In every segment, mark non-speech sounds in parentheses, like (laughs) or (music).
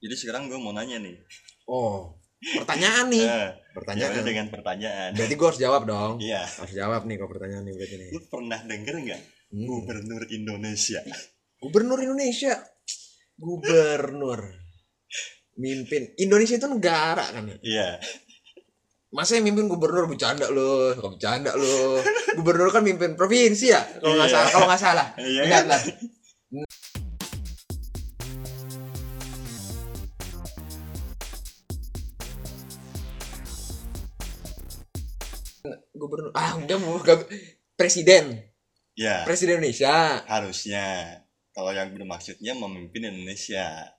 Jadi sekarang gue mau nanya nih. Oh, pertanyaan nih. Nah, Pertanyaan. jawabnya dengan pertanyaan. Berarti gue harus jawab dong. Iya. Harus jawab nih kalau pertanyaan nih berarti nih. Lu pernah denger nggak Hmm. gubernur Indonesia? Gubernur Indonesia. Gubernur. Mimpin. Indonesia itu negara kan ya? Iya. Masa yang mimpin gubernur bercanda lo, suka bercanda lo. Gubernur kan mimpin provinsi ya, kalau nggak Iya. salah. Kalau nggak salah. Iya kan? Ah udah mau presiden, Iya. presiden Indonesia. Harusnya. Kalau yang bermaksudnya memimpin Indonesia.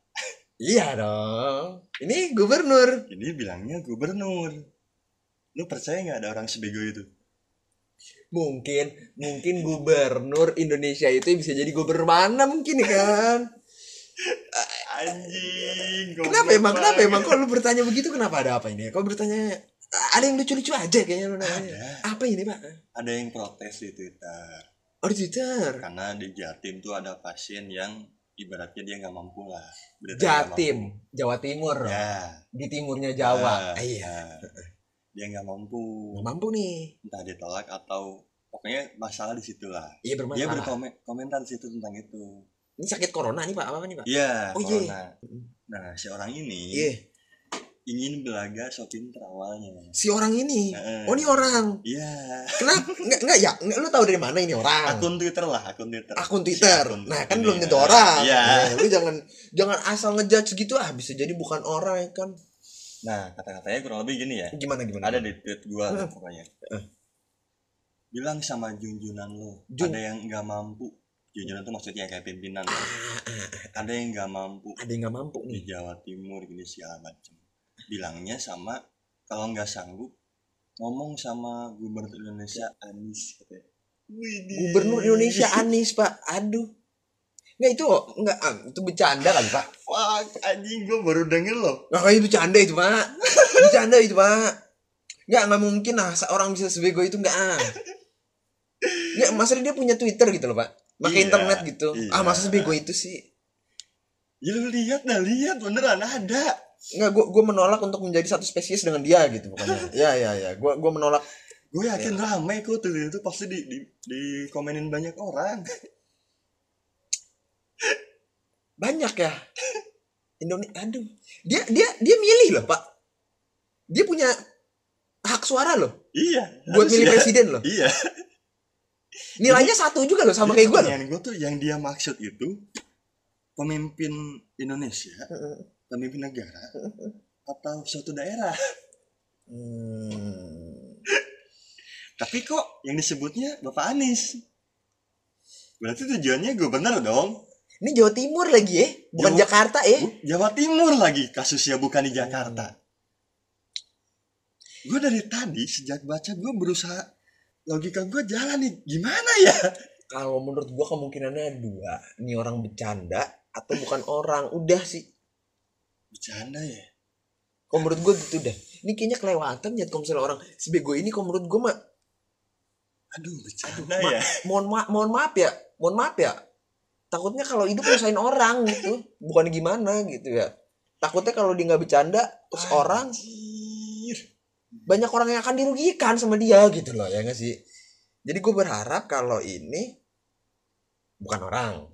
Iya dong. Ini gubernur. Ini bilangnya gubernur. Lu percaya nggak ada orang sebego itu? Mungkin, mungkin gubernur Indonesia itu bisa jadi gubernur mana mungkin ya kan? (laughs) Anjing. Kenapa emang? Kenapa emang? Kok lu bertanya begitu? Kenapa ada apa ini? Kok bertanya? Ada yang lucu-lucu aja kayaknya lu nanya. Ada. Apa ini pak? Ada yang protes di Twitter. Oh di Twitter. Karena di Jatim tuh ada pasien yang ibaratnya dia nggak mampu lah. Jatim, mampu. Jawa Timur. Ya. Di timurnya Jawa. Ah, Ah, iya. (laughs) Dia nggak mampu. Nggak mampu nih. Entah ditolak atau pokoknya masalah di situ lah. Iya Dia bermasalah. berkomentar di situ tentang itu. Ini sakit corona nih pak? Apa nih pak? Iya, Oh, iya. corona. Nah, si orang ini Iya. Ingin belaga so pinter awalnya. Si orang ini. Heeh. Oh ini orang. Iya. Kenapa? Nggak, nggak ya? Nggak, lu tahu dari mana ini orang? Akun Twitter lah, akun Twitter. akun Si Twitter. akun Nah, kan belum tentu orang. Iya. Nah, lu jangan jangan asal ngejudge gitu ah, bisa jadi bukan orang ya kan. Nah, kata-katanya kurang lebih gini ya. Gimana gimana? Ada di tweet gua Hmm. pokoknya. Eh. Bilang sama junjunan lo, Jun- ada yang nggak mampu. Junjunan tuh maksudnya kayak pimpinan. Ah, ah, Ada yang nggak mampu ada yang nggak mampu di nih. Jawa Timur gini segala macam. Bilangnya sama kalau nggak sanggup ngomong sama gubernur Indonesia Anies katanya. Widih. Gubernur Indonesia Anies, Pak. Aduh. Nggak itu nggak ah, itu bercanda kali, Pak. Fuck, anjing gua baru denger loh. Nggak kayak bercanda itu, Pak. Bercanda itu, Pak. Nggak, nggak mungkin lah seorang bisa sebego itu nggak ah. Nggak, masa dia punya Twitter gitu loh, Pak. Pakai Iya, internet gitu. iya. Ah, masa sebego itu sih? Ya lu lihat dah, lihat beneran ada. Nggak, gue gue menolak untuk menjadi satu spesies dengan dia gitu pokoknya. (laughs) ya, ya, ya. Gue gue menolak. Gue yakin ramai kok tuh itu pasti di, di, di komenin banyak orang. Banyak ya. Indonesia, aduh. Dia dia dia milih loh, Pak. Dia punya hak suara loh iya. buat milih harusnya. presiden loh. Iya. Nilainya satu juga loh sama kayak gue loh. Gue tuh yang dia maksud itu pemimpin Indonesia, pemimpin negara (laughs) atau suatu daerah. Hmm. Tapi kok yang disebutnya Bapak Anies? Berarti tujuannya gubernur dong. Ini Jawa Timur lagi ya, bukan Jawa- Jakarta ya. Jawa Timur lagi kasusnya bukan di Jakarta. Gue dari tadi sejak baca gue berusaha logika gue jalan nih gimana ya? Kalau menurut gua kemungkinannya dua. Ini orang bercanda atau bukan orang. Udah sih. Bercanda ya? Kalau menurut gua gitu dah. Ini kayaknya kelewatan ya misalnya orang sebego ini kalau menurut gua mah Aduh bercanda Ma- ya? mohon ma mohon maaf ya. Mohon maaf ya. Takutnya kalau hidup nyusahin orang gitu. Bukan gimana gitu ya. Takutnya kalau dia nggak bercanda terus orang Anjir. banyak orang yang akan dirugikan sama dia gitu loh ya nggak sih. Jadi gue berharap kalau ini bukan orang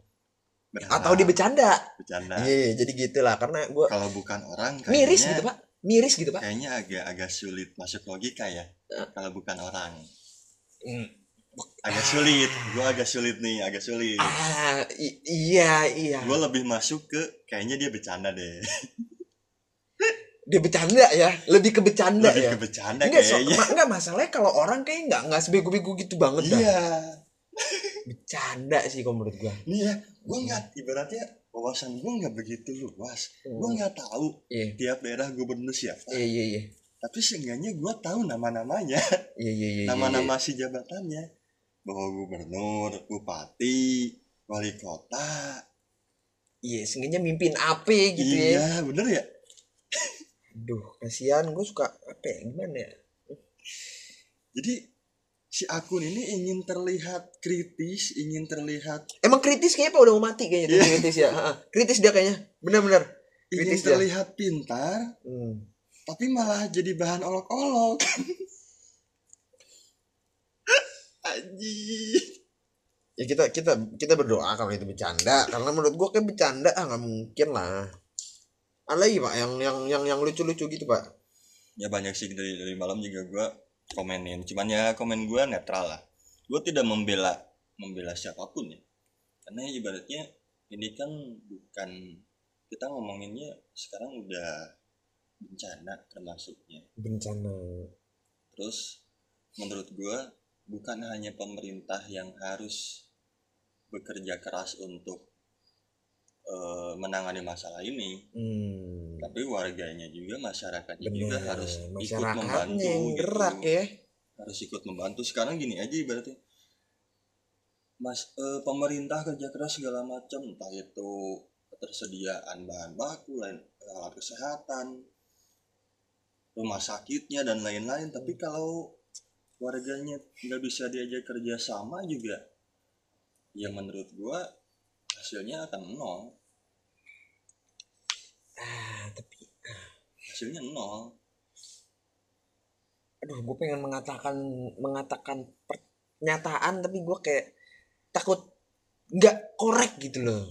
Berharap. atau dia bercanda. bercanda. Iya, jadi gitulah karena gue Kalau bukan orang kayaknya, miris gitu pak, miris gitu pak. Kayaknya agak agak sulit masuk logika ya. Eh. Kalau bukan orang. Hmm. Agak sulit. Gue agak sulit nih, agak sulit. Ah, iya iya. Gue lebih masuk ke kayaknya dia bercanda deh. (laughs) Dia bercanda ya, lebih ke bercanda lebih ya. ke bercanda Enggak, so, kayaknya. ma- enggak masalahnya kalau orang kayak enggak enggak sebego-bego gitu banget dah. Iya. Bercanda sih kalau menurut gua. Nih ya, gue nggak ibaratnya wawasan gue nggak begitu luas. Gue Hmm. nggak tahu Iya, tiap daerah gubernur siapa. iya, iya, iya. Tapi seenggaknya gue tahu nama-namanya, Iya, iya, iya. nama-nama si jabatannya. Bahwa gubernur, bupati, wali kota. Iya, seenggaknya mimpin apa gitu ya. iya, bener ya? Duh, kasihan gue suka apa ya, gimana ya? Jadi si akun ini ingin terlihat kritis, ingin terlihat Emang kritis kayaknya apa udah mau mati kayaknya dia Iya. kritis ya. Kritis dia kayaknya. Bener-bener. ingin Kritis ya? terlihat pintar Hmm. tapi malah jadi bahan olok-olok (laughs) Anjir. ya kita kita kita berdoa kalau itu bercanda karena menurut gua kayak bercanda ah nggak mungkin lah ada lagi pak yang yang yang yang lucu-lucu gitu pak ya banyak sih dari dari malam juga gue komenin. Cuman ya komen gue netral lah. Gue tidak membela membela siapa pun ya. Karena ibaratnya ini kan bukan kita ngomonginnya sekarang udah bencana termasuknya. Bencana. Terus menurut gue bukan hanya pemerintah yang harus bekerja keras untuk eh, menangani masalah ini. Hmm. tapi warganya juga masyarakatnya juga bener harus ikut membantu yang gitu. gerak ya. Harus ikut membantu. Sekarang gini aja ibaratnya. Mas eh, pemerintah kerja keras segala macam entah itu ketersediaan bahan baku lain alat kesehatan rumah sakitnya dan lain-lain. Tapi kalau warganya nggak bisa diajak kerja sama juga ya menurut gua hasilnya akan nol ah tapi hasilnya nol. Aduh gue pengen mengatakan mengatakan pernyataan tapi gue kayak takut nggak korek gitu loh.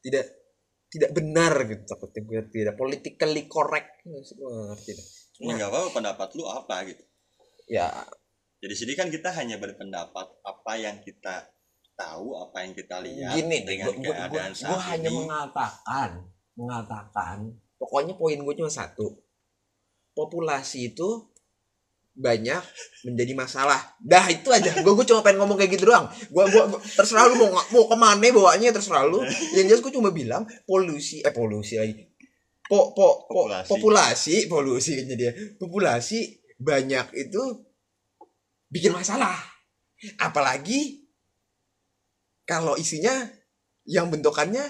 Tidak tidak benar gitu takutnya gue tidak politically correct. Ngerti Cuma, nggak apa pendapat lu apa gitu. Ya. Jadi sini kan kita hanya berpendapat apa yang kita tahu, apa yang kita lihat gini dengan gue keadaan gue saat hanya ini. mengatakan mengatakan pokoknya poin gue cuma satu. Populasi itu banyak menjadi masalah. Dah itu aja. Gue gue cuma pengen ngomong kayak gitu doang. Gue gue terserah lu mau nggak- mau ke mana bawanya terserah lu. Yang jelas gue cuma bilang polusi eh polusi lagi. Po, po, po- Populasi. populasi polusi dia. Populasi banyak itu bikin masalah. Apalagi kalau isinya yang bentukannya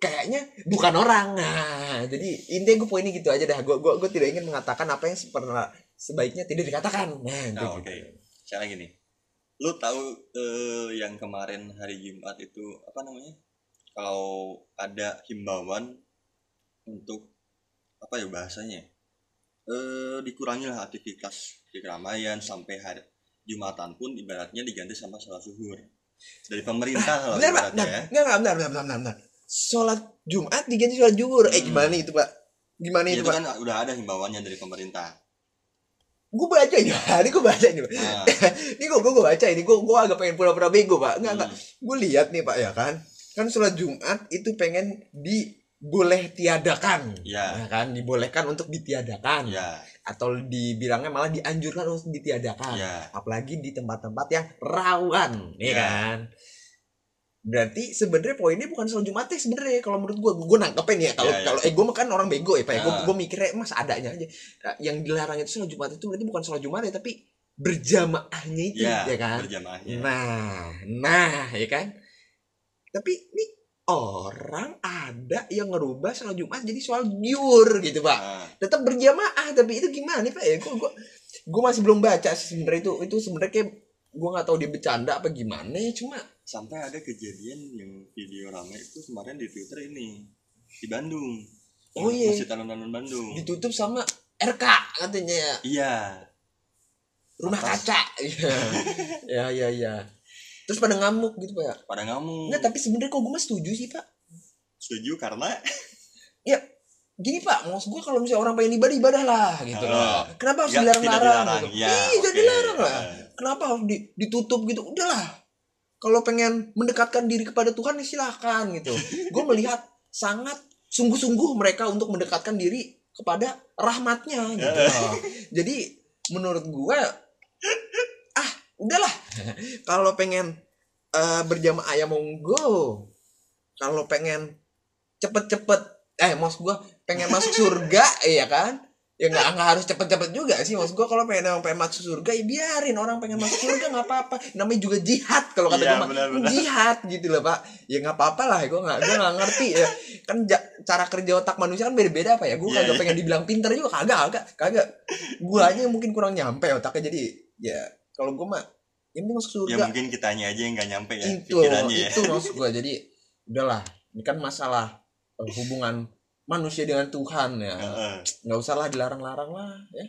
kayaknya bukan orang nah jadi intinya gue poinnya gitu aja dah gue gue gue tidak ingin mengatakan apa yang pernah sebaiknya tidak dikatakan nah Nah, kayak oke. gitu. Sekarang gini, lu tahu eh, yang kemarin hari Jumat itu apa namanya? Kalau ada himbauan untuk apa ya bahasanya? Eh dikurangilah aktivitas di keramaian sampai hari Jumatan pun ibaratnya diganti sama sholat zuhur dari pemerintah lah benar pak ibaratnya nah, ya. nggak benar benar benar benar, benar. Sholat Jumat diganti sholat zuhur eh Hmm. gimana itu pak? Gimana Ya, itu itu pak? kan udah ada himbauannya dari pemerintah. gue baca ini ini gue baca ini Pak. Nah, (laughs) ini gue gue baca ini. Gue gue agak pengen pura-pura bego pak. Nggak nggak. Hmm, gue lihat nih pak ya kan? Kan sholat Jumat itu pengen diboleh tiadakan Ya. ya kan? Dibolehkan untuk ditiadakan. Ya, atau dibilangnya malah dianjurkan untuk ditiadakan. Ya. apalagi di tempat-tempat yang rawan ya Ya. kan berarti sebenarnya poinnya bukan soal Jumatnya sebenarnya kalau menurut gue gue nangkepin ya kalau Ya, ya. kalau eh gue kan orang bego ya pak ya gue Ya. gue mikirnya mas adanya aja Nah, yang dilarang itu soal Jumat itu berarti bukan soal Jumat ya tapi berjamaahnya itu Ya, ya kan berjamaahnya. Nah, nah, ya kan? Tapi ini orang ada yang ngerubah soal Jumat jadi soal giur gitu, Pak. Nah, Tetap berjamaah, tapi itu gimana, Pak? Ya, gua, gua, gua masih belum baca sebenarnya itu. Itu sebenarnya kayak gua nggak tahu dia bercanda apa gimana ya, cuma sampai ada kejadian yang video rame itu kemarin di Twitter ini di Bandung. Oh, iya. Masjid Alun-Alun Bandung. ditutup sama RK katanya Iya. rumah Atas. kaca. (laughs) Iya. ya, ya, ya. Terus pada ngamuk gitu, Pak. Pada ngamuk. Nggak, tapi sebenarnya kok gue mah setuju sih, Pak. Setuju karena (laughs) gini pak maksud gue kalau misalnya orang pengen ibadah ibadah lah gitu Ah. loh kenapa harus tidak dilarang-larang dilarang. gitu? Ya, iya oke. jadi dilarang lah Eh, kenapa harus di- ditutup gitu? Udahlah. Kalau pengen mendekatkan diri kepada Tuhan ya silahkan gitu. (laughs) Gue melihat sangat sungguh-sungguh mereka untuk mendekatkan diri kepada rahmatnya gitu. Loh. (laughs) jadi menurut gue ah udahlah. Kalau pengen eh, berjamaah ya monggo. Kalau pengen cepet-cepet eh maksud gue pengen masuk surga (laughs) ya kan ya nggak nggak harus cepet-cepet juga sih. Maksud gue kalau pengen emang pengen masuk surga ya biarin orang pengen masuk surga nggak apa-apa. Namanya juga jihad kalau kata Iya, gue jihad gitu loh pak. Ya nggak apa-apa lah. Gue nggak gue nggak ngerti ya. Kan ja- cara kerja otak manusia kan beda-beda apa ya. Gue Iya, kagak iya. pengen dibilang pinter juga. Kagak kagak kagak. Gue aja yang mungkin kurang nyampe otaknya. Jadi ya kalau gue mah yang penting masuk ya surga. mungkin kitanya aja yang nggak nyampe ya itu pikirannya ya. itu maksud gue jadi udahlah. Ini kan masalah eh, hubungan manusia dengan Tuhan ya. Nggak usah lah dilarang-larang lah ya.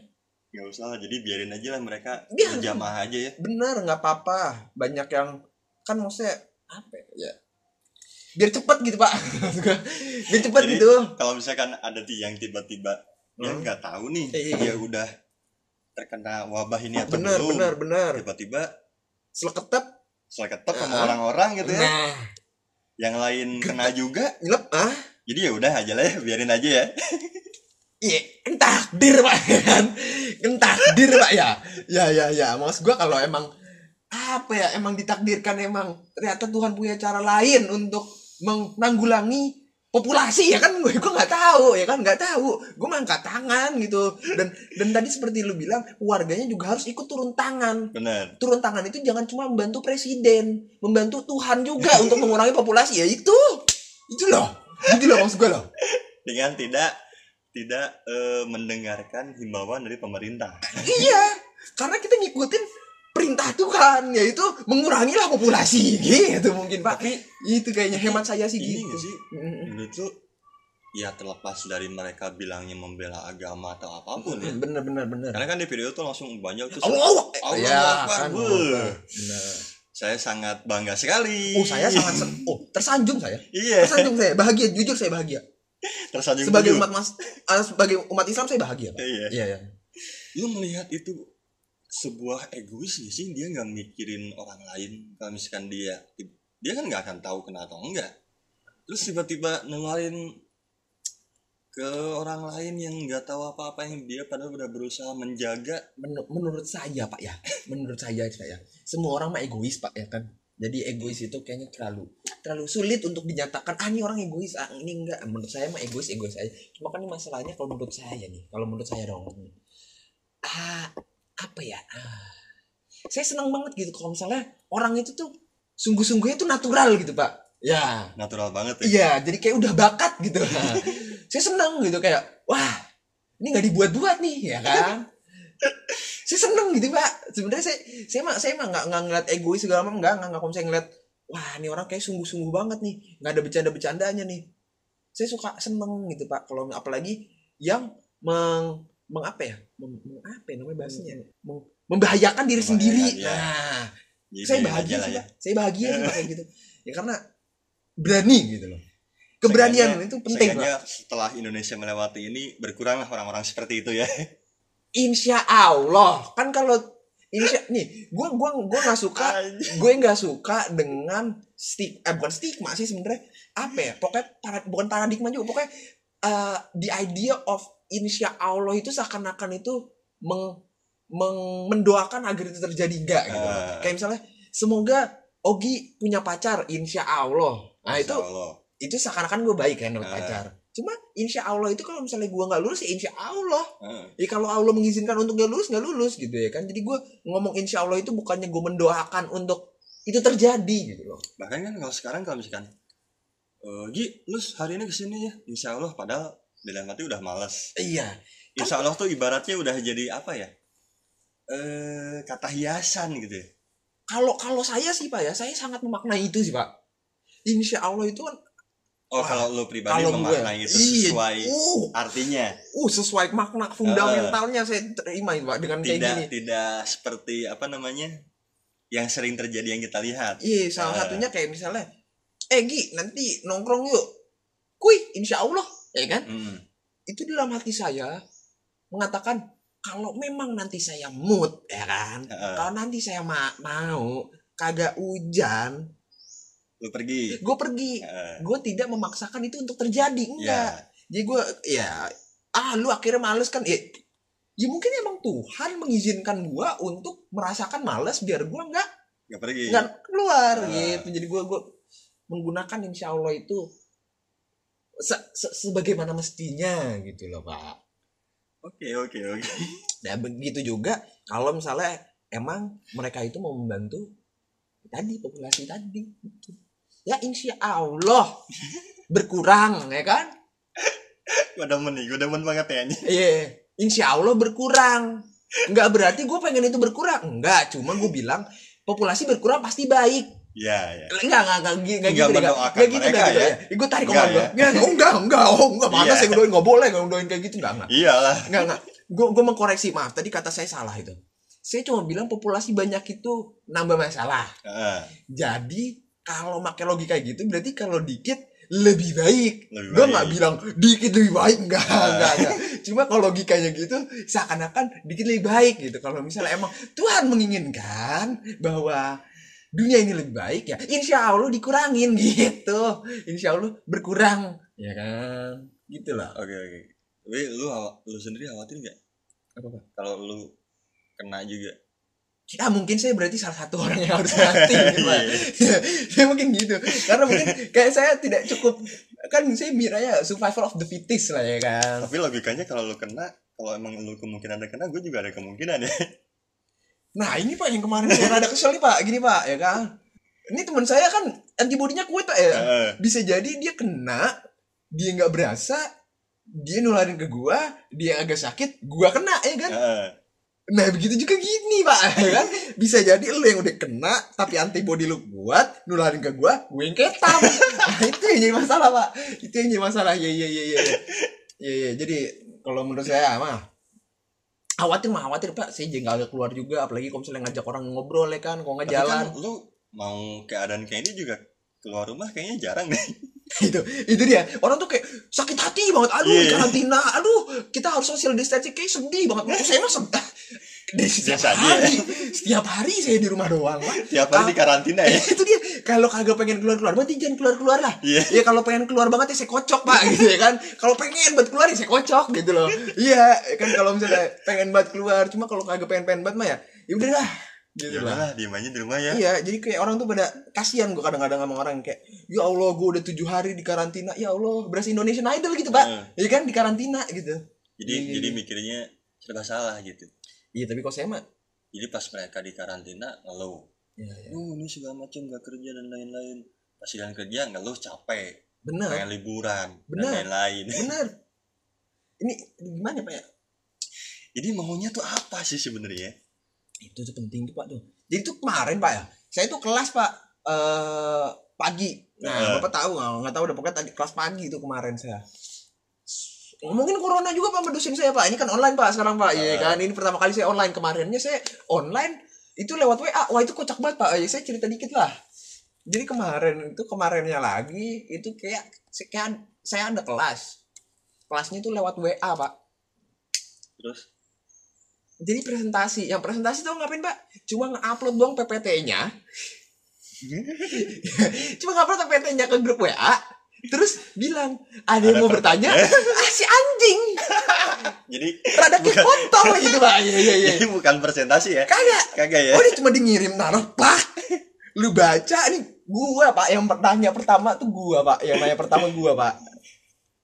Nggak usah lah jadi biarin aja lah mereka berjamaah aja ya. Bener nggak apa-apa. Banyak yang kan maksudnya apa ya biar cepet gitu pak. (laughs) Biar cepet Jadi, gitu. kalau misalkan ada yang tiba-tiba dia Hmm. nggak tahu nih Iya, iya. dia udah terkena wabah ini atau bener belum bener bener. tiba-tiba seleketep. Seleketep sama Ah. orang-orang gitu ya. Nah. Yang lain kena juga. Nyelep ah jadi ya udah aja lah ya biarin aja ya. (laughs) Iya, kan takdir pak ya kan, kan takdir pak ya, ya ya ya. Maksud gua kalau emang apa ya, emang ditakdirkan emang ternyata Tuhan punya cara lain untuk menanggulangi populasi ya kan? Gue gue nggak tahu ya kan? Nggak tahu. Gue mah angkat tangan gitu. Dan dan tadi seperti lu bilang warganya juga harus ikut turun tangan. Bener turun tangan itu jangan cuma membantu presiden membantu Tuhan juga (laughs) untuk mengurangi populasi. Ya itu. Itu loh itu loh maksud gue loh dengan tidak tidak eh, mendengarkan himbauan dari pemerintah Iya, karena kita ngikutin perintah Tuhan, yaitu mengurangilah populasi gitu mungkin Pak. tapi Itu kayaknya hemat saya sih ini gitu. nggak sih menurut lu ya terlepas dari mereka bilangnya membela agama atau apa pun ya Bener bener bener. karena kan di video tuh langsung banyak tuh Allah, Allah ya Akbar, kan. wuh. Bener. Saya sangat bangga sekali. Oh saya sangat oh tersanjung saya, iya. Tersanjung saya. Bahagia jujur saya bahagia. Tersanjung sebagai dulu. umat mas ah, sebagai umat Islam saya bahagia Pak. iya. Iya ya. lu melihat itu sebuah egois gak sih? Dia nggak mikirin orang lain. Kalau misalkan dia dia kan nggak akan tahu kena atau enggak. Terus tiba-tiba nularin ke orang lain yang nggak tahu apa-apa yang dia padahal udah berusaha menjaga. Men- menurut saya Pak ya, (laughs) menurut saya saya semua orang mah egois Pak ya kan. Jadi egois itu kayaknya terlalu terlalu sulit untuk dinyatakan ah ini orang egois ah ini enggak. Menurut saya mah egois egois aja. Cuma kan ini masalahnya kalau menurut saya nih kalau menurut saya dong. Ah apa ya? Ah, saya senang banget gitu kalau misalnya orang itu tuh sungguh-sungguhnya tuh natural gitu pak. Ya. Natural banget ya? Iya jadi kayak udah bakat gitu (laughs) saya senang gitu kayak wah ini nggak dibuat-buat nih ya kan? Saya seneng gitu pak sebenarnya saya saya mah saya mah nggak nggak ngeliat egois segala macam nggak nggak kalau saya ngeliat wah ini orang kayak sungguh-sungguh banget nih nggak ada bercanda-bercandanya nih. Saya suka seneng gitu pak. Kalau apalagi yang meng, meng apa ya? Meng, meng- apa ya namanya bahasanya? Meng- membahayakan diri sendiri. Membahayakan, ya. nah Jadi saya bahagia sih ya. pak. saya bahagia sih pak kayak gitu. Ya karena berani gitu loh keberanian Seenggaknya- itu penting pak. seenggaknya setelah Indonesia melewati ini berkuranglah orang-orang seperti itu ya. Insya Allah. Kan kalau insya nih gue gua gua nggak suka gue nggak suka dengan stik eh bukan stigma sih sebenarnya. Apa ya? Pokoknya para- bukan paradigma juga. Pokoknya uh, the idea of insya Allah itu seakan-akan itu meng, meng- mendoakan agar itu terjadi enggak gitu. Ah. kayak misalnya semoga Ogi punya pacar insya Allah. Nah itu Insya Allah. Itu seakan-akan gue baik kan dapat Ah. pacar cuma insya Allah itu kalau misalnya gue nggak lulus ya insya Allah Heeh. Ya kalau Allah mengizinkan untuk gak lulus nggak lulus gitu ya kan. Jadi gue ngomong insya Allah itu bukannya gue mendoakan untuk itu terjadi gitu loh. bahkan kan kalau sekarang kalau misalkan eh Gi, lu hari ini ke sini ya Insya Allah padahal dalam hati udah males Iya. Insya Allah tuh ibaratnya udah jadi apa ya eh kata hiasan gitu ya Kalau kalau saya sih pak ya, saya sangat memaknai itu sih pak. Insya Allah itu kan oh kalau lu pribadi kalau gue memaknai itu iya, sesuai uh, artinya uh sesuai makna fundamentalnya saya terima pak dengan kayak tidak gini. tidak seperti apa namanya yang sering terjadi yang kita lihat Iya salah Ah. satunya kayak misalnya, eh Gi nanti nongkrong yuk. Kui, insya Allah, ya kan? Hmm. Itu dalam hati saya mengatakan kalau memang nanti saya mood, ya kan? Heeh. kalau nanti saya ma- mau kagak hujan lu pergi. Gue pergi. Heeh. gue tidak memaksakan itu untuk terjadi enggak. Jadi gue ya ah lu akhirnya males kan. Ya, ya mungkin emang Tuhan mengizinkan gue untuk merasakan males biar gue nggak nggak pergi. nggak keluar Ah. gitu. Jadi gue gue menggunakan insya Allah itu se- se- sebagaimana mestinya gitu loh pak. Oke oke oke. Dan begitu juga kalau misalnya emang mereka itu mau membantu tadi populasi tadi gitu. Ya insya Allah berkurang ya kan? gue demen nih gue demen banget ya ini Iya, insya Allah berkurang. Enggak berarti gue pengen itu berkurang. Enggak, cuma gue bilang populasi berkurang pasti baik. Iya, iya. Enggak, enggak, enggak, enggak, Enggak gitu, enggak, mendoakan enggak gitu, enggak gitu. ya? Gue tarik Enggak ya? Enggak, enggak, enggak, oh, enggak, mana Iya. saya ngedoain, enggak boleh ngedoain kayak gitu, enggak, enggak. Iyalah. Enggak, enggak. Gue gue mengkoreksi, maaf, tadi kata saya salah itu. Saya cuma bilang populasi banyak itu nambah masalah. Heeh. Jadi kalau pakai logika gitu berarti kalau dikit lebih baik. Lebih Gue nggak bilang dikit lebih baik enggak, Ah. enggak, enggak. Cuma kalau logikanya gitu seakan-akan dikit lebih baik gitu. Kalau misalnya emang Tuhan menginginkan bahwa dunia ini lebih baik ya, insya Allah dikurangin gitu. Insya Allah berkurang, ya kan? Gitu lah. Oke, oke. Tapi lu lu sendiri khawatir nggak Apa Pak? kalau lu kena juga? Ya mungkin saya berarti salah satu orang yang harus (laughs) mati gitu, Pak. Saya mungkin gitu karena mungkin kayak saya tidak cukup kan saya miranya survival of the fittest lah ya kan Tapi logikanya kalau lu kena, kalau emang lu kemungkinan ada kena, gue juga ada kemungkinan ya. (laughs) nah ini pak yang kemarin saya rada kesel nih pak gini pak ya kan ini teman saya kan antibodinya kuat pak ya Heeh. bisa jadi dia kena dia nggak berasa dia nularin ke gua dia agak sakit gua kena ya kan Heeh. Nah begitu juga gini pak ya kan? Bisa jadi lu yang udah kena tapi antibodi lu kuat nularin ke gua gue yang ketam. (laughs) Nah, itu yang jadi masalah pak. Itu yang jadi masalah. Iya iya iya iya. Iya iya. Jadi kalau menurut saya mah khawatir mah khawatir pak. Saya jadi agak keluar juga apalagi kalau misalnya ngajak orang ngobrol ya kan? Kalau nggak Tapi jalan. kan lu mau keadaan kayak ini juga keluar rumah kayaknya jarang deh. (laughs) itu itu dia. Orang tuh kayak sakit hati banget. Aduh di karantina. Aduh kita harus social distancing. Kayak sedih banget. Menurut saya mah dari (laughs) setiap Biasa hari. Setiap hari saya di rumah doang pak. Tiap hari di karantina ya. (laughs) itu dia. Kalau kagak pengen keluar keluar berarti jangan keluar keluar lah. Iya. ya kalau pengen keluar banget ya saya kocok pak. Gitu ya kan? Kalau pengen buat keluar ya saya kocok gitu loh. Iya ya kan kalau misalnya pengen banget keluar cuma kalau kagak pengen pengen banget mah ya ya udahlah gitu Ya lah diem aja di rumah ya. Iya, jadi kayak orang tuh pada kasihan gue kadang-kadang sama orang kayak, ya Allah gue udah tujuh hari di karantina, ya Allah berasa Indonesian Idol gitu pak, Heeh. ya kan di karantina gitu. Jadi Iya. jadi mikirnya serba salah gitu. Iya tapi kok saya mah, Jadi pas mereka di karantina ngeluh. ya, ya. Oh ini segala macam gak kerja dan lain-lain. Pas sedang kerja ngeluh capek. benar, Pengen liburan dan Bener. lain-lain. benar. Ini gimana pak ya? Jadi maunya tuh apa sih sebenarnya? Itu tuh penting tuh pak tuh. Jadi tuh kemarin pak ya, saya tuh kelas pak eh pagi. Nah Heeh. bapak tahu nggak? Nggak tahu udah pokoknya tadi kelas pagi itu kemarin saya. Ngomongin corona juga pak dosen saya pak. Ini kan online pak sekarang pak. Iya Heeh. kan. Ini pertama kali saya online kemarinnya saya online itu lewat WA. Wah itu kocak banget pak. Ya, saya cerita dikit lah. Jadi kemarin itu kemarinnya lagi itu kayak kayak saya ada kelas. Kelasnya itu lewat WA pak. Terus Jadi presentasi, yang presentasi tuh ngapain pak? Cuma nge-upload doang PPT-nya. (laughs) Cuma ngupload PPT-nya ke grup WA. Terus bilang, ada yang mau bertanya? ah si anjing, (laughs) jadi rada kayak kontol gitu pak. Iya iya iya. jadi bukan presentasi ya? Kagak, Kagak ya? oh dia cuma di ngirim naruh pak. Lu baca nih gua pak yang bertanya pertama tuh gua pak, yang nanya pertama gua pak.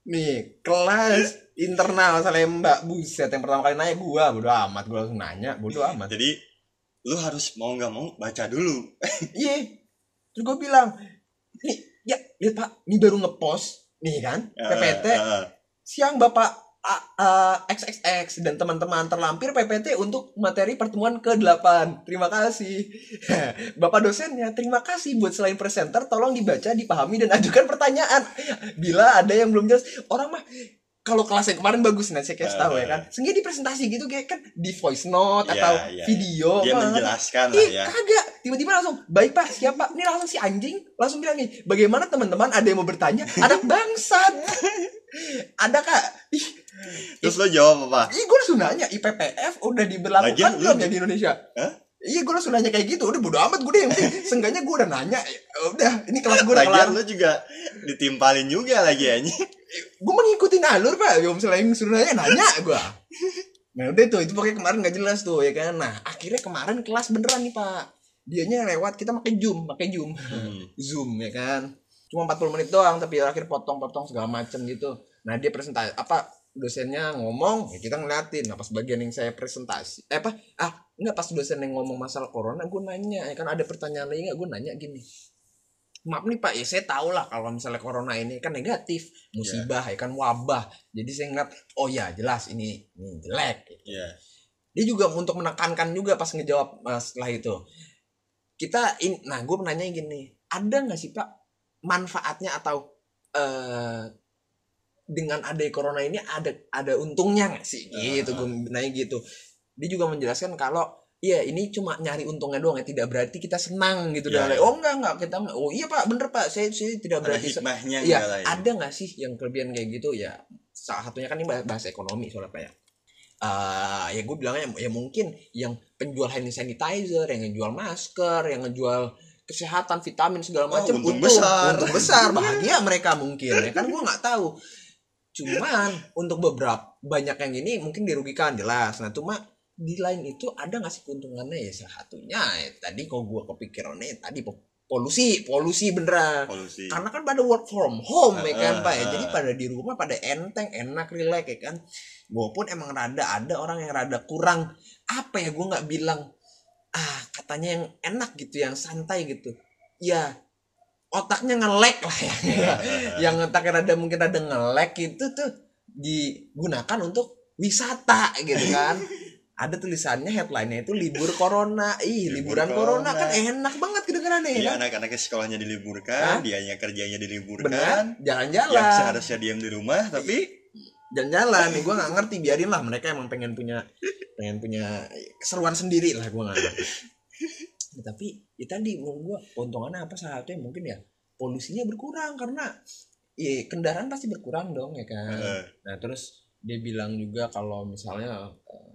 Nih kelas internal Salemba buset yang pertama kali nanya gua. Bodo amat gua langsung nanya. Bodo amat. Jadi lu harus mau nggak mau baca dulu. (laughs) Iya. Terus gue bilang, nih, ya, lihat Pak, ini baru ngepost, nih kan, PPT. Eh, eh, Siang Bapak A, XXX dan teman-teman terlampir PPT untuk materi pertemuan ke-8. Terima kasih. (laughs) Bapak dosennya, terima kasih buat selain presenter, tolong dibaca, dipahami, dan ajukan pertanyaan. (laughs) Bila ada yang belum jelas, orang mah kalau kelas yang kemarin bagus nanti saya kasih tahu ya kan. Sengaja di presentasi gitu kayak kan di voice note Iya, atau iya. video dia apa, menjelaskan lah Ih, ya. kagak. Tiba-tiba langsung, baik pak, siapa? Ini langsung si anjing, langsung bilang nih, bagaimana teman-teman ada yang mau bertanya? Anak bangsat. (laughs) ada kak? Ih, Terus lu jawab apa? ih gue langsung nanya, IPPF udah diberlakukan Lagian lu belum ya di- Indonesia? Hah? Iya gue langsung nanya kayak gitu, udah bodo amat gue deh yang Seenggaknya gue udah nanya, Ya udah ini kelas gue udah kelar Lagian lu juga ditimpalin juga lagi anjing. Gue mengikutin alur pak, kalau misalnya yang suruh nanya, nanya gue Nah udah tuh, itu pokoknya kemarin gak jelas tuh ya kan Nah akhirnya kemarin kelas beneran nih pak Dianya lewat, kita pakai Zoom, pakai Zoom Hmm. (laughs) Zoom ya kan. Cuma 40 menit doang tapi akhir potong-potong segala macem gitu. Nah, dia presentasi apa dosennya ngomong, ya kita ngeliatin. Nah, pas bagian yang saya presentasi, eh apa? Ah, enggak pas dosen yang ngomong masalah corona, gue nanya, ya kan ada pertanyaan lagi? Gue nanya gini. Maaf nih Pak, ya saya tahu lah kalau misalnya corona ini kan negatif, musibah ya kan wabah. Jadi saya ngeliat, oh ya jelas ini ini jelek. Iya. Dia juga untuk menekankan juga pas ngejawab uh, setelah itu. kita in, nah gue nanya gini ada nggak sih pak manfaatnya atau eh dengan ada corona ini ada ada untungnya nggak sih gitu gue nanya gitu dia juga menjelaskan kalau Iya ini cuma nyari untungnya doang ya tidak berarti kita senang gitu Iya, dan iya. oh enggak enggak kita oh iya pak bener pak saya saya tidak ada berarti se- hikmahnya enggak ya. ada nggak sih yang kelebihan kayak gitu ya? Salah satunya kan ini bahas, bahas ekonomi soalnya pak ya. Eh, ya gue bilangnya ya mungkin yang penjual hand sanitizer, yang ngejual masker, yang ngejual kesehatan, vitamin segala Oh, macam untung besar. untung besar, (laughs) bahagia mereka mungkin ya kan gue nggak tahu. Cuman untuk beberapa banyak yang ini mungkin dirugikan jelas. Nah cuma di lain itu ada nggak sih keuntungannya? Ya salah satunya ya, tadi kalau gue kepikirannya ya tadi po- polusi polusi beneran. Polusi. Karena kan pada work from home ya kan pak ya. jadi pada di rumah pada enteng enak relax ya kan. Gue pun emang rada ada orang yang rada kurang apa ya gue nggak bilang ah katanya yang enak gitu yang santai gitu. Ya otaknya ngelek lah ya. (laughs) Yang otaknya rada mungkin rada ngelek itu tuh digunakan untuk wisata gitu kan. Ada tulisannya headline-nya itu libur corona. Ih Libur liburan corona. corona. kan enak banget kedengerannya ya. Iya kan anak-anaknya sekolahnya Hah? diliburkan, dianya kerjanya diliburkan, yang jalan-jalan. Seharusnya diam di rumah tapi jalan-jalan nih gue nggak ngerti biarin lah mereka emang pengen punya pengen punya keseruan sendiri lah gue nggak ngerti. (laughs) Tapi ya tadi menurut gue keuntungannya apa? Salah satunya mungkin ya polusinya berkurang karena ya kendaraan pasti berkurang dong ya kan? Eh, nah terus dia bilang juga kalau misalnya eh,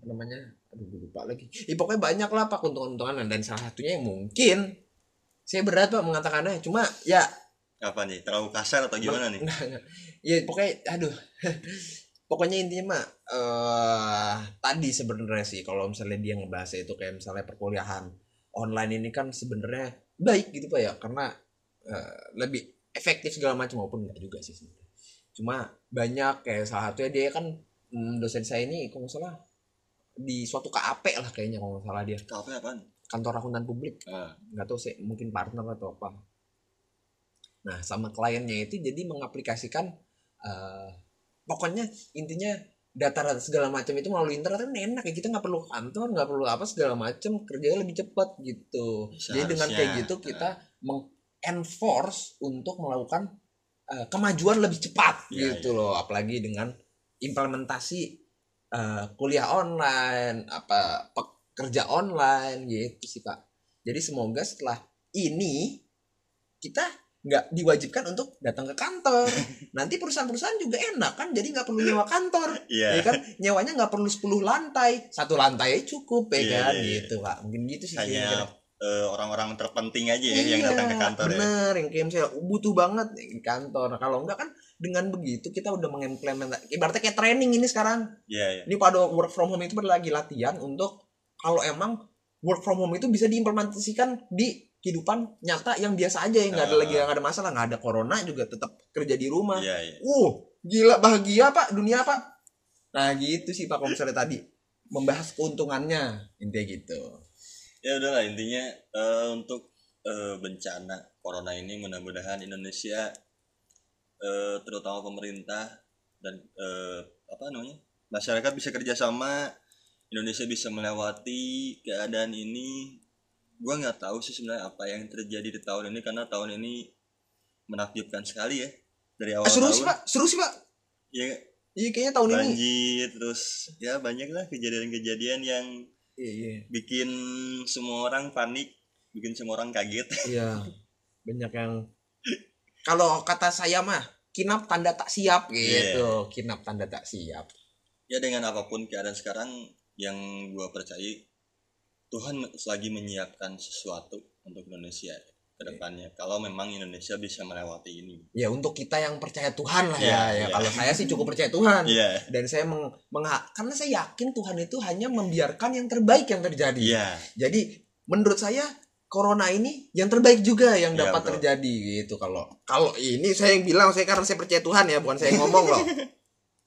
apa namanya? Aduh lupa lagi. Ya, pokoknya banyak lah pak keuntungan-keuntungan. Dan salah satunya yang mungkin saya berat pak mengatakannya. Cuma ya apa nih? Terlalu kasar atau gimana nih? Ya pokoknya aduh. (laughs) pokoknya intinya mah eh tadi sebenarnya sih kalau misalnya dia ngebahas itu kayak misalnya perkuliahan online ini kan sebenarnya baik gitu Pak ya. Karena eh, lebih efektif segala macam maupun enggak juga sih sebenarnya. Cuma banyak kayak salah satunya dia kan mm, dosen saya ini kalau nggak salah di suatu KAP lah kayaknya kalau nggak salah dia. Kafe apaan? kantor akuntan publik. Ah, nggak tahu sih mungkin partner atau apa. Nah sama kliennya itu jadi mengaplikasikan eh, pokoknya intinya data-data segala macam itu melalui internet kan enak ya kita nggak perlu kantor nggak perlu apa segala macam kerjanya lebih cepat gitu. Jadi dengan kayak Seharusnya. gitu kita mengenforce untuk melakukan eh, kemajuan lebih cepat Iya, gitu loh. Apalagi dengan implementasi eh, kuliah online apa pekerja online gitu sih pak jadi semoga setelah ini kita nggak diwajibkan untuk datang ke kantor. (laughs) Nanti perusahaan-perusahaan juga enak kan jadi nggak perlu nyewa kantor. Iya. ya kan? Nyewanya nggak perlu 10 lantai. Satu lantai cukup ya Iya, kan? iya, iya. gitu pak mungkin gitu sih Hanya eh, orang-orang terpenting aja ya yang Iya, datang ke kantor ya. bener. Yang kayak misalnya butuh banget di kantor. Nah, kalau enggak kan dengan begitu kita udah mengimplementasi. Ibaratnya kayak training ini sekarang. Iya, iya. ini pada work from home itu pada lagi latihan untuk kalau emang work from home itu bisa diimplementasikan di kehidupan nyata yang biasa aja yang nggak ada Ah. lagi nggak ada masalah. Nggak ada corona juga tetap kerja di rumah. Iya, iya. uh gila bahagia pak. Dunia pak. Nah gitu sih pak kalau misalnya tadi. Membahas keuntungannya. Intinya gitu. Ya udahlah. Intinya eh, untuk eh, bencana corona ini mudah-mudahan Indonesia eh, terutama pemerintah dan eh, apa namanya masyarakat bisa kerjasama Indonesia bisa melewati keadaan ini gua nggak tahu sih sebenarnya apa yang terjadi di tahun ini karena tahun ini menakjubkan sekali ya dari awal Ah, seru tahun. Sih pak. Seru sih pak. Ya iya kayaknya tahun ini banjir terus ya banyak lah kejadian-kejadian yang iya iya. bikin semua orang panik bikin semua orang kaget. (laughs) Iya, banyak yang kalau kata saya mah kinap tanda tak siap gitu, kinap tanda tak siap. ya dengan apa pun keadaan sekarang yang gua percaya Tuhan lagi menyiapkan sesuatu untuk Indonesia ke depannya kalau memang Indonesia bisa melewati ini. Ya untuk kita yang percaya Tuhan lah Iya, ya, ya iya. kalau saya sih cukup percaya Tuhan. iya. Dan saya meng, mengha- karena saya yakin Tuhan itu hanya membiarkan yang terbaik yang terjadi. iya. Jadi menurut saya corona ini yang terbaik juga yang Iya, dapat terjadi gitu kalau kalau ini saya yang bilang saya karena saya percaya Tuhan ya bukan saya yang ngomong loh (laughs)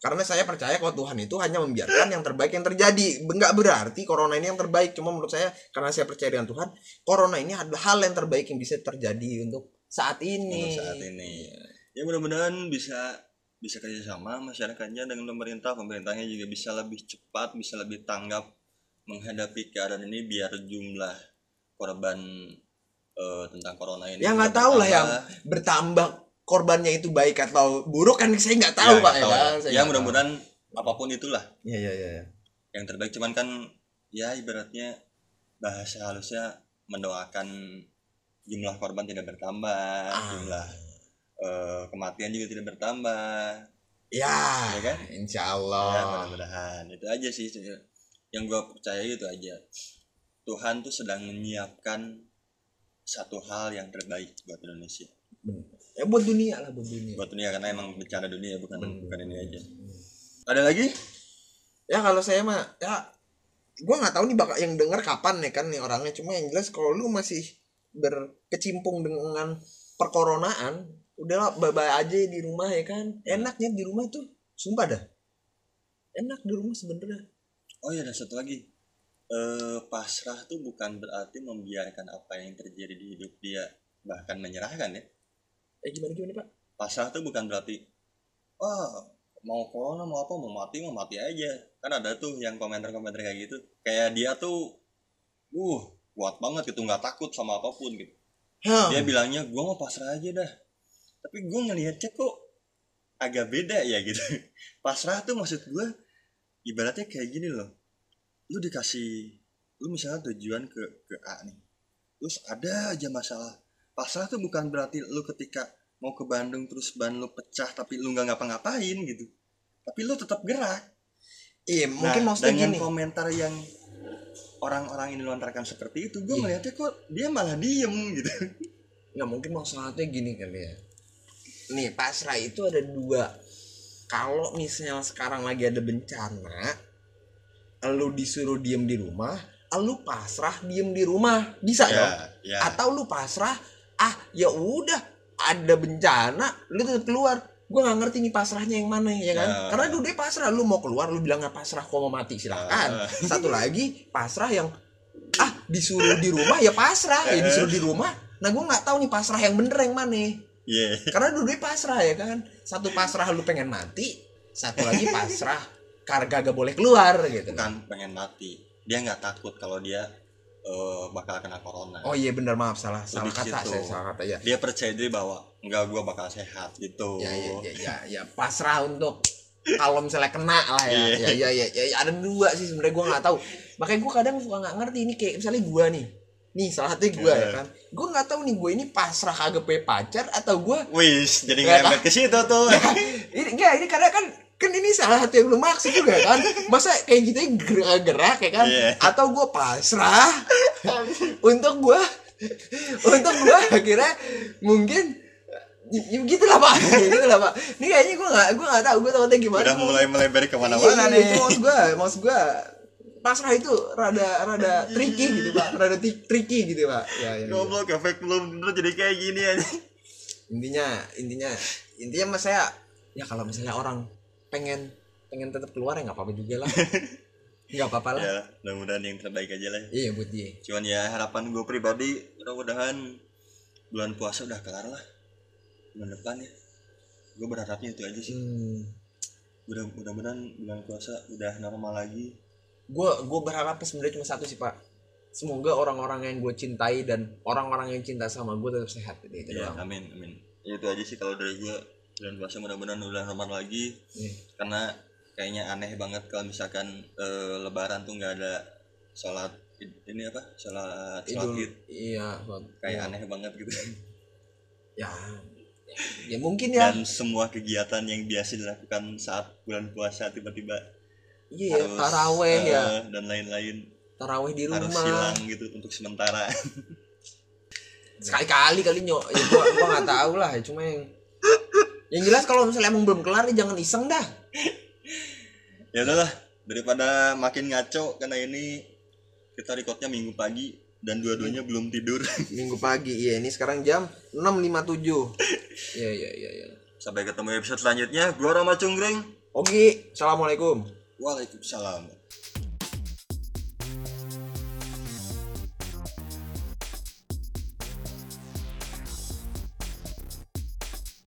karena saya percaya kalau Tuhan itu hanya membiarkan yang terbaik yang terjadi. Nggak berarti corona ini yang terbaik. Cuma menurut saya karena saya percaya dengan Tuhan corona ini adalah hal yang terbaik yang bisa terjadi untuk saat ini. Untuk saat ini. Ya mudah-mudahan bisa bisa kerjasama masyarakatnya dengan pemerintah. Pemerintahnya juga bisa lebih cepat bisa lebih tanggap menghadapi keadaan ini biar jumlah korban eh, tentang corona ini Ya, nggak tahu lah yang bertambah. Korbannya itu baik atau buruk kan saya nggak tahu Ya, pak ya, kan? ya. Saya ya mudah-mudahan apa pun itulah. Iya iya iya. yang terbaik cuman kan ya ibaratnya bahasa halusnya mendoakan jumlah korban tidak bertambah Ah. jumlah eh, kematian juga tidak bertambah Ya, ya kan insya ya Allah. mudah-mudahan itu aja sih yang gue percaya itu aja Tuhan tuh sedang menyiapkan satu hal yang terbaik buat Indonesia. Ya buat dunia lah buat dunia. buat dunia karena emang bencana dunia bukan Bener. bukan ini aja. Ada lagi? Ya kalau saya mah ya gua nggak tahu nih bakal yang denger kapan ya kan nih orangnya. Cuma yang jelas kalau lu masih berkecimpung dengan perkoronaan udahlah bye aja di rumah ya kan. Enaknya di rumah tuh sumpah dah. Enak di rumah sebenernya. Oh ya ada satu lagi. Eh pasrah tuh bukan berarti membiarkan apa yang terjadi di hidup dia bahkan menyerahkan ya eh gimana gimana pak? Pasrah tuh bukan berarti wah mau corona mau apa mau mati mau mati aja. Kan ada tuh yang komentar-komentar kayak gitu. Kayak dia tuh uh kuat banget gitu nggak takut sama apa pun gitu. Dia bilangnya gua mau pasrah aja dah. Tapi gua ngelihatnya kok agak beda ya gitu. (laughs) Pasrah tuh maksud gua ibaratnya kayak gini loh. Lu dikasih lu misalnya tujuan ke ke A nih. Terus ada aja masalah pasrah tuh bukan berarti lu ketika mau ke Bandung terus ban lu pecah tapi lu nggak ngapa-ngapain gitu. Tapi lu tetap gerak. Iya mungkin nah, maksudnya dengan gini. komentar yang orang-orang ini lontarkan seperti itu gue Iya. melihatnya kok dia malah diem gitu. Nggak mungkin masalahnya gini kali ya. Nih pasrah itu ada dua. Kalau misalnya sekarang lagi ada bencana lu disuruh diem di rumah lu pasrah diem di rumah. Bisa dong. ya ya. Atau lu pasrah ah ya udah ada bencana lu tetap keluar. Gue nggak ngerti nih pasrahnya yang mana ya kan? Ya. karena dia pasrah lu mau keluar lu bilang nggak pasrah kok mau mati silahkan Ah. (laughs) satu lagi pasrah yang ah disuruh di rumah ya pasrah. Ya disuruh di rumah. Nah gue nggak tahu nih pasrah yang bener yang mana. Iya. karena dulu dia pasrah ya kan? Satu pasrah lu pengen mati satu lagi pasrah (laughs) karga gak boleh keluar gitu bukan pengen mati. Dia nggak takut kalau dia eh, bakal kena corona. Oh iya bener maaf salah salah Lebih kata gitu. saya salah kata ya dia percaya diri bahwa enggak gua bakal sehat gitu. Ya ya ya ya, ya. Pasrah untuk kalau misalnya kena lah ya. Iya. ya, ya ya ya ya, ada dua sih sebenarnya gue nggak tahu. Makanya gue kadang suka nggak ngerti ini kayak misalnya gue nih. Nih salah satunya gue ya Iya. kan. Gue nggak tahu nih gue ini pasrah kagak punya pacar atau gue wis jadi Nggak ke situ tuh. (laughs) Ini enggak ini karena kan kan ini salah satu yang lu maksud juga kan. Masa kayak gitu gerak-gerak ya kan? Iya. atau gue pasrah untuk gue untuk gue akhirnya mungkin ya, ya gitu lah pak. (laughs) Gitu lah pak. Ini kayaknya gue nggak gue nggak tahu gue takutnya gimana. Udah mulai melebar Iya, ke mana-mana iya, nih. itu maksud gue maksud gue pasrah itu rada rada tricky gitu pak. Rada tricky gitu pak. Ya, ya, ya. goblok efek belum bener jadi kayak gini aja. Intinya intinya intinya mas saya ya kalau misalnya orang pengen pengen tetap keluar ya nggak apa-apa juga lah. (laughs) Nggak apa-apa lah. Ya mudah-mudahan yang terbaik aja lah iya buat dia. Cuman ya harapan gue pribadi mudah-mudahan bulan puasa udah kelar lah. Bulan depan ya. Gue berharapnya itu aja sih. Hmm. mudah mudah-mudahan bulan puasa udah normal lagi. Gue gue berharap sebenarnya cuma satu sih pak. Semoga orang-orang yang gue cintai dan orang-orang yang cinta sama gue tetap sehat gitu itu ya doang. amin amin. Ya, itu aja sih kalau dari gue bulan puasa mudah-mudahan udah normal lagi. Iya. karena kayaknya aneh banget kalau misalkan eh, lebaran tuh nggak ada sholat ini apa? Sholat sholat id. Iya sholat- kayak iya. aneh banget gitu. Ya ya mungkin ya. Dan semua kegiatan yang biasa dilakukan saat bulan puasa tiba-tiba iya harus taraweh ya. eh, dan lain-lain. Taraweh di harus rumah. hilang gitu untuk sementara. Sekali-kali kali nyok. Ya gua gua nggak tahu lah ya cuma yang yang jelas kalau misalnya emang belum kelar ya jangan iseng dah. (laughs) Ya udahlah daripada makin ngaco karena ini kita recordnya minggu pagi dan dua-duanya belum tidur. (laughs) Minggu pagi iya ini sekarang jam 6.57 (laughs) iya iya iya iya. Sampai ketemu episode selanjutnya. Gua Rama Cunggreng oke assalamualaikum. Waalaikumsalam